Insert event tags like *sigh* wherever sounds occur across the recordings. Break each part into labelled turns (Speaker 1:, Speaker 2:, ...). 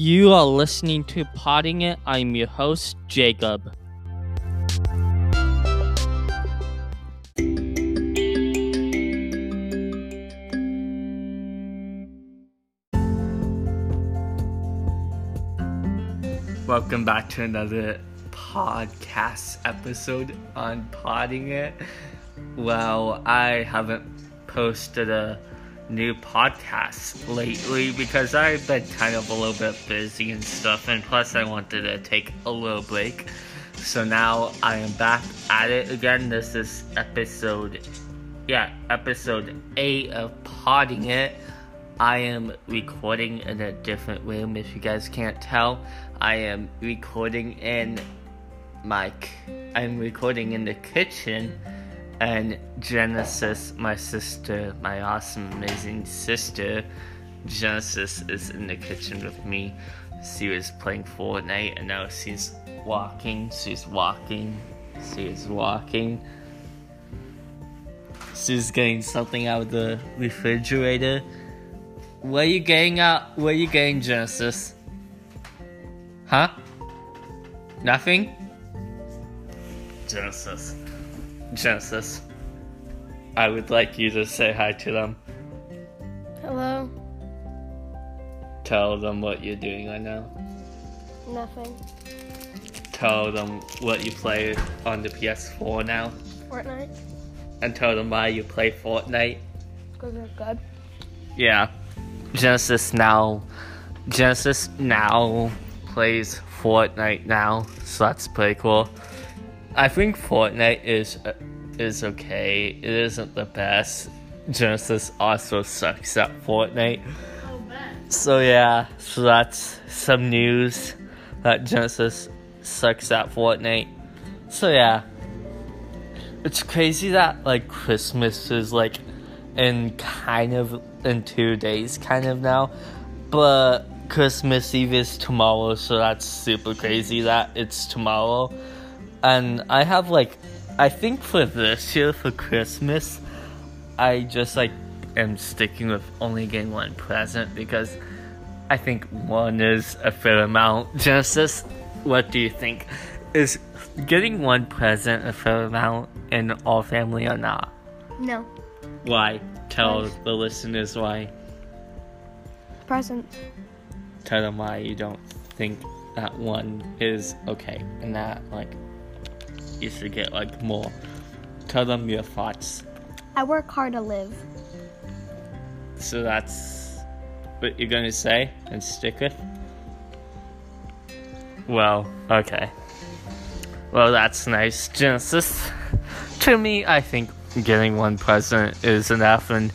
Speaker 1: You are listening to Potting It. I'm your host, Jacob. Welcome back to another podcast episode on Potting It. Well, I haven't posted a new podcast lately because I've been kind of a little bit busy and stuff, and plus I wanted to take a little break. So now I am back at it again. This is episode, yeah, episode 8 of Potting It. I am recording in a different room if you guys can't tell. I am recording in my I'm recording in the kitchen and Genesis, my sister, my awesome amazing sister, Genesis is in the kitchen with me. She was playing Fortnite and now she's walking, she's walking, she's walking. She's getting something out of the refrigerator what are you getting out? What are you getting, Genesis? Huh? Nothing? Genesis. Genesis. I would like you to say hi to them.
Speaker 2: Hello.
Speaker 1: Tell them what you're doing right now.
Speaker 2: Nothing.
Speaker 1: Tell them what you play on the PS4 now.
Speaker 2: Fortnite.
Speaker 1: And tell them why you play Fortnite.
Speaker 2: Because they're good.
Speaker 1: Yeah. Genesis now Genesis now plays Fortnite now, so that's pretty cool. I think Fortnite is uh, is okay. It isn't the best. Genesis also sucks at Fortnite. So yeah, so that's some news that Genesis sucks at Fortnite. So yeah. It's crazy that like Christmas is like in kind of in two days, kind of now. But Christmas Eve is tomorrow, so that's super crazy that it's tomorrow. And I have like, I think for this year for Christmas, I just like am sticking with only getting one present because I think one is a fair amount. *laughs* Genesis, what do you think? Is getting one present a fair amount in all family or not?
Speaker 2: No.
Speaker 1: Why? Tell the listeners why.
Speaker 2: Presents.
Speaker 1: Tell them why you don't think that one is okay and that like you should get like more. Tell them your thoughts.
Speaker 2: I work hard to live.
Speaker 1: So that's what you're gonna say and stick with? Well, okay. Well, that's nice, Genesis. *laughs* to me, I think getting one present is enough, and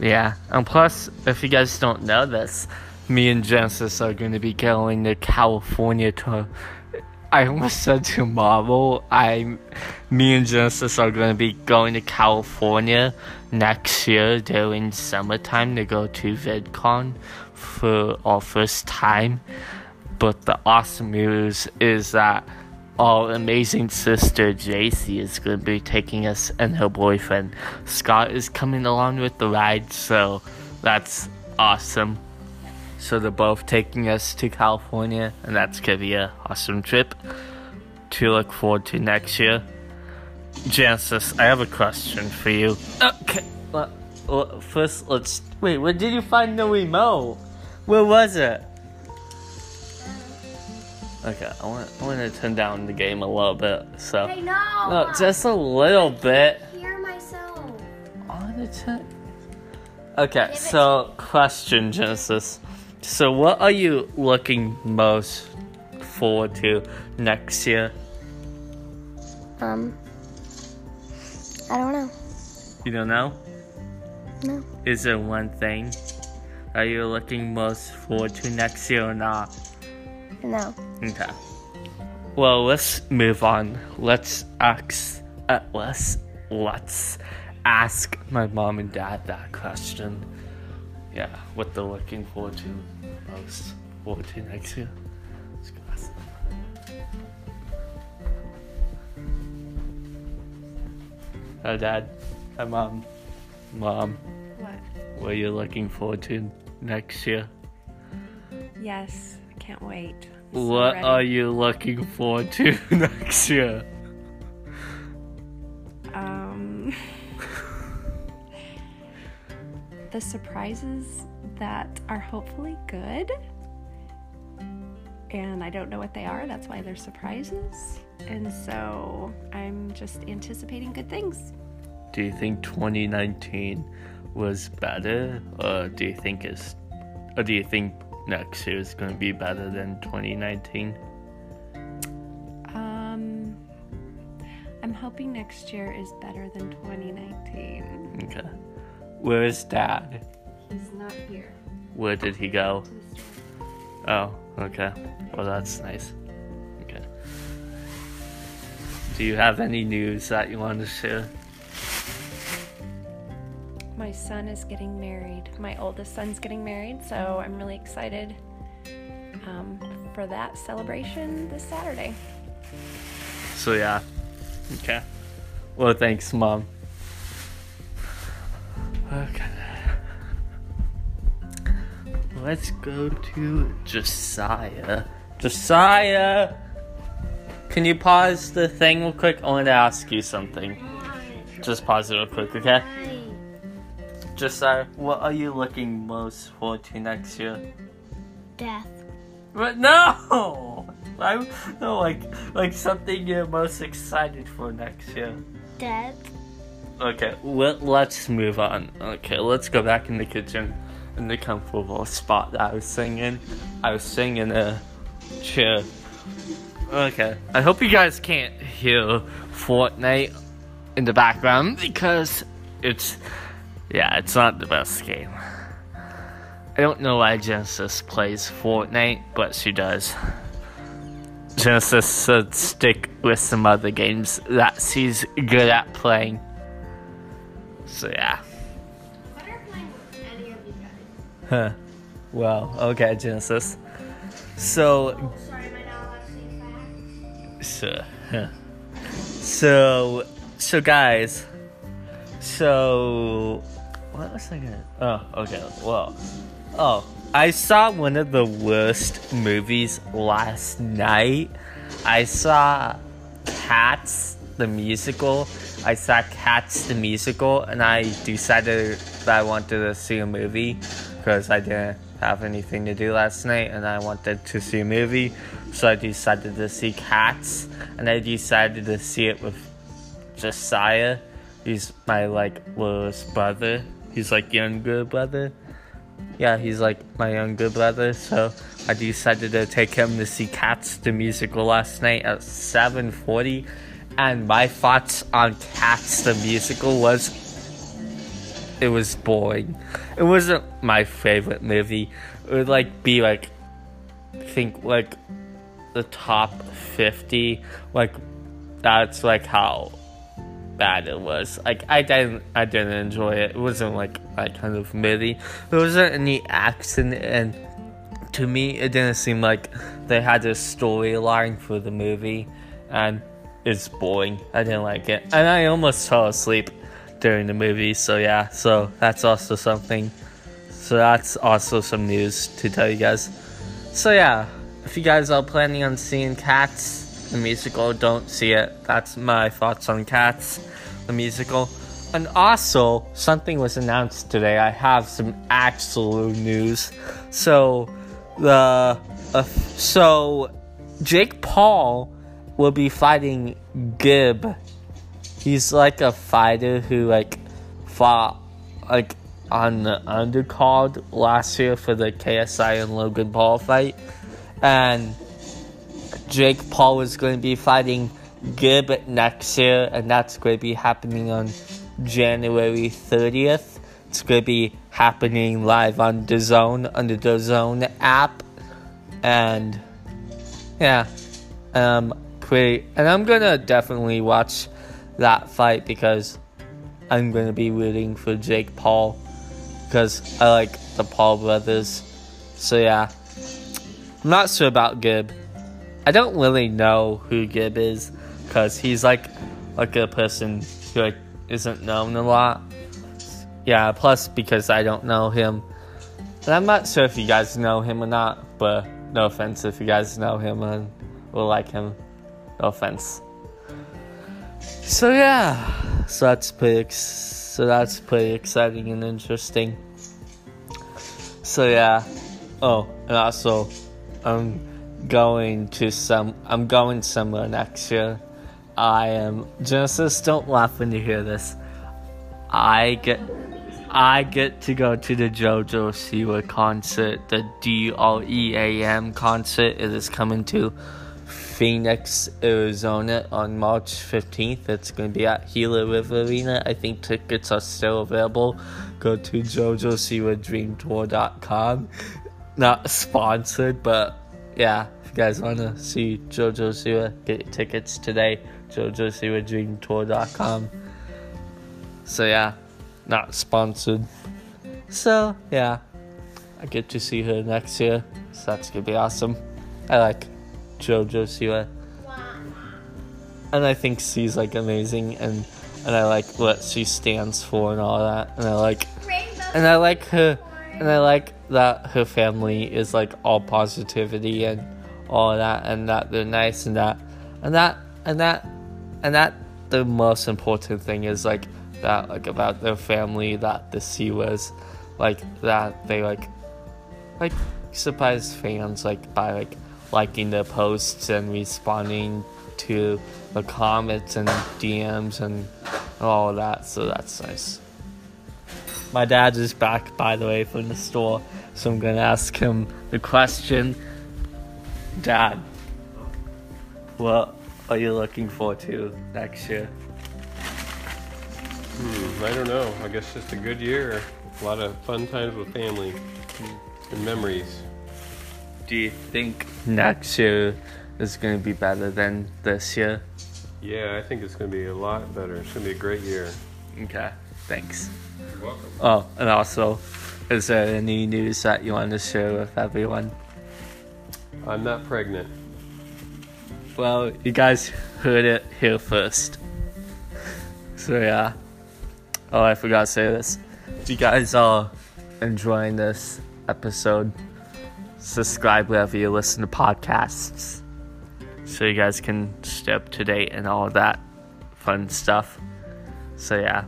Speaker 1: yeah. And plus, if you guys don't know this, me and Genesis are going to be going to California to. I almost said tomorrow. I, me and Genesis are to be going to California next year during summertime to go to VidCon for our first time. But the awesome news is that our amazing sister JC is to be taking us, and her boyfriend Scott is coming along with the ride, so that's awesome. So they're both taking us to California, and that's going to be an awesome trip to look forward to next year. Genesis, I have a question for you. Okay, well, well, first let's wait. Where did you find the remote? Where was it? Okay, I want I want to turn down the game a little bit. So
Speaker 2: Hey, no!
Speaker 1: no, just a little bit.
Speaker 2: Hear myself.
Speaker 1: I want to turn. Okay, so question Genesis. So what are you looking most forward to next year?
Speaker 2: Um. I don't know.
Speaker 1: You don't know?
Speaker 2: No.
Speaker 1: Is there one thing are you looking most forward to next year or not?
Speaker 2: No.
Speaker 1: Okay. Well, let's move on. Let's ask. Uh, let's let's ask my mom and dad that question. Yeah, what they're looking forward to most forward to next year. Let's go. Hi, Dad. Hi, Mom. Mom,
Speaker 3: What?
Speaker 1: what are you looking forward to next year?
Speaker 3: Yes, can't wait. I'm
Speaker 1: What are you looking forward to *laughs* next year?
Speaker 3: The surprises that are hopefully good. And I don't know what they are, that's why they're surprises. And so I'm just anticipating good things.
Speaker 1: Do you think 2019 was better, or do you think it's, or do you think next year is going to be better than 2019?
Speaker 3: Um, I'm hoping next year is better than 2019.
Speaker 1: Okay. Where is Dad?
Speaker 3: He's not here.
Speaker 1: Where did he go?
Speaker 3: To the store.
Speaker 1: Oh, okay. Well, that's nice. Okay. Do you have any news that you want to share?
Speaker 3: My son is getting married. My oldest son's getting married, so I'm really excited um, for that celebration this Saturday.
Speaker 1: So yeah. Okay. Well, thanks, mom. Let's go to Josiah. Josiah, can you pause the thing real quick? I want to ask you something. Just pause it real quick, okay? Josiah, what are you looking most forward to next year?
Speaker 2: Death.
Speaker 1: But no, I no like like something you're most excited for next year.
Speaker 2: Death.
Speaker 1: Okay, let, let's move on. Okay, let's go back in the kitchen in the comfortable spot that I was singing. I was singing a chair. Okay, I hope you guys can't hear Fortnite in the background because it's yeah, it's not the best game. I don't know why Genesis plays Fortnite, but she does. Genesis should stick with some other games that she's good at playing. So yeah. *laughs* Well, okay, Genesis. So so, huh. so, so guys, so, what was I gonna, oh, okay, well, oh, I saw one of the worst movies last night. I saw Cats, the musical. I saw Cats, the musical, and I decided that I wanted to see a movie because I didn't have anything to do last night and I wanted to see a movie. So I decided to see Cats, and I decided to see it with Josiah. He's my like littlest brother. He's like younger brother. Yeah, he's like my younger brother. So I decided to take him to see Cats the musical last night at 7:40. And my thoughts on Cats the musical was it was boring. It wasn't my favorite movie. It would like be like think like the top 50 like that's like how bad it was. Like i didn't i didn't enjoy it. It wasn't like my kind of movie. There wasn't any action and to me it didn't seem like they had a storyline for the movie. And it's boring. I didn't like it. And i almost fell asleep during the movie so yeah so that's also something so that's also some news to tell you guys so yeah if you guys are planning on seeing Cats, the musical, don't see it. That's my thoughts on Cats, the musical. And also, something was announced today. I have some actual news. So, the uh, so Jake Paul will be fighting Gib. He's like a fighter who like fought like on the undercard last year for the KSI and Logan Paul fight and Jake Paul is going to be fighting Gib next year, and that's going to be happening on January 30th. It's going to be happening live on DAZN under DAZN app, and yeah, um, pretty. And I'm gonna definitely watch that fight because I'm gonna be rooting for Jake Paul because I like the Paul brothers. So yeah. I'm not sure about Gib. I don't really know who Gib is because he's like like a person who like isn't known a lot. Yeah, plus because I don't know him. And I'm not sure if you guys know him or not, but No offense if you guys know him and will like him. No offense. So yeah, so that's pretty. Ex- so that's pretty exciting and interesting. So yeah. Oh, and also, I'm going to some. I'm going somewhere next year. I am Genesis. Don't laugh when you hear this. I get. I get to go to the JoJo Siwa concert, the D R E A M concert. It is coming to Phoenix, Arizona on March 15th. It's going to be at Gila River Arena. I think tickets are still available. Go to JoJoSiwaDreamTour.com. Not sponsored, but yeah, if you guys want to see JoJo Siwa, get tickets today. JoJoSiwaDreamTour.com. So yeah, not sponsored. So yeah, I get to see her next year. So that's gonna be awesome. I like JoJo Siwa. And I think she's like amazing and and I like what she stands for and all that. And I like and I like her and I like that her family is like all positivity and all that and that they're nice and that and that and that and that the most important thing is like that like about their family that the Siwas like that they like like surprise fans like by like liking the posts and responding to the comments and DMs and all that so that's nice. My dad is back by the way from the store so I'm gonna ask him the question Dad what are you looking forward to next year?
Speaker 4: Hmm, I don't know. I guess just a good year. A lot of fun times with family and memories.
Speaker 1: Do you think next year is going to be better than this year?
Speaker 4: Yeah, I think it's going to be a lot better. It's going to be a great year.
Speaker 1: Okay, thanks.
Speaker 4: You're welcome.
Speaker 1: Oh, and also, is there any news that you want to share with everyone?
Speaker 4: I'm not pregnant.
Speaker 1: Well, you guys heard it here first. So, yeah. Oh, I forgot to say this. If you guys are enjoying this episode, subscribe wherever you listen to podcasts so you guys can stay up to date and all of that fun stuff. So, yeah.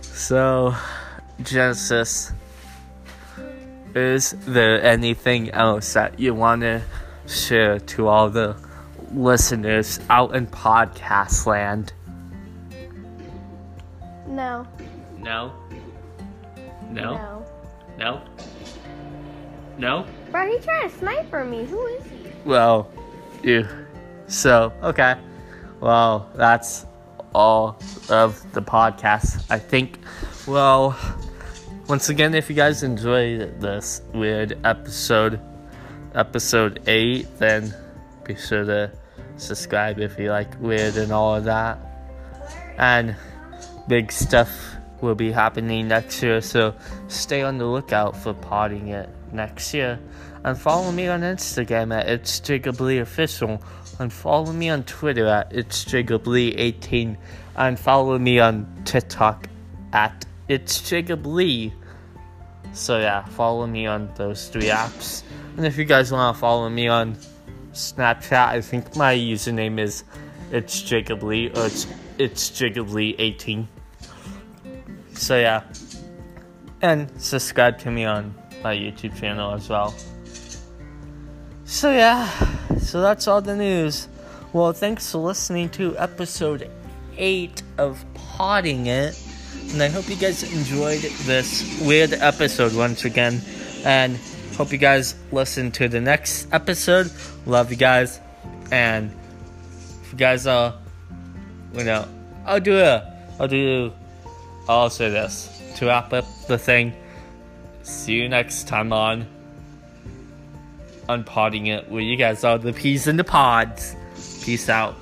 Speaker 1: So, Genesis, is there anything else that you want to share to all the listeners out in podcast land?
Speaker 2: No.
Speaker 1: No? No?
Speaker 2: No.
Speaker 1: No? No?
Speaker 2: Bro, he trying to sniper me. Who is he?
Speaker 1: Well, you. So, okay. Well, that's all of the podcast. I think, well, once again, if you guys enjoyed this weird episode, episode 8, then be sure to subscribe if you like weird and all of that. And big stuff will be happening next year, so stay on the lookout for potting it next year. And follow me on Instagram at it's Jacob Lee official, and follow me on Twitter at it's Jacob Lee 18, and follow me on TikTok at it's Jacob Lee. So yeah, follow me on those three apps. And if you guys want to follow me on Snapchat, I think my username is it's Jacob Lee or it's it's Jacob Lee 18. So yeah. And subscribe to me on my YouTube channel as well. So yeah, so that's all the news. Well, thanks for listening to episode 8 of Potting It. And I hope you guys enjoyed this weird episode once again. And hope you guys listen to the next episode. Love you guys. And if you guys are, you know, I'll do it. I'll do, I'll say this. To wrap up the thing, see you next time on Unpotting It, where you guys are the peas in the pods. Peace out.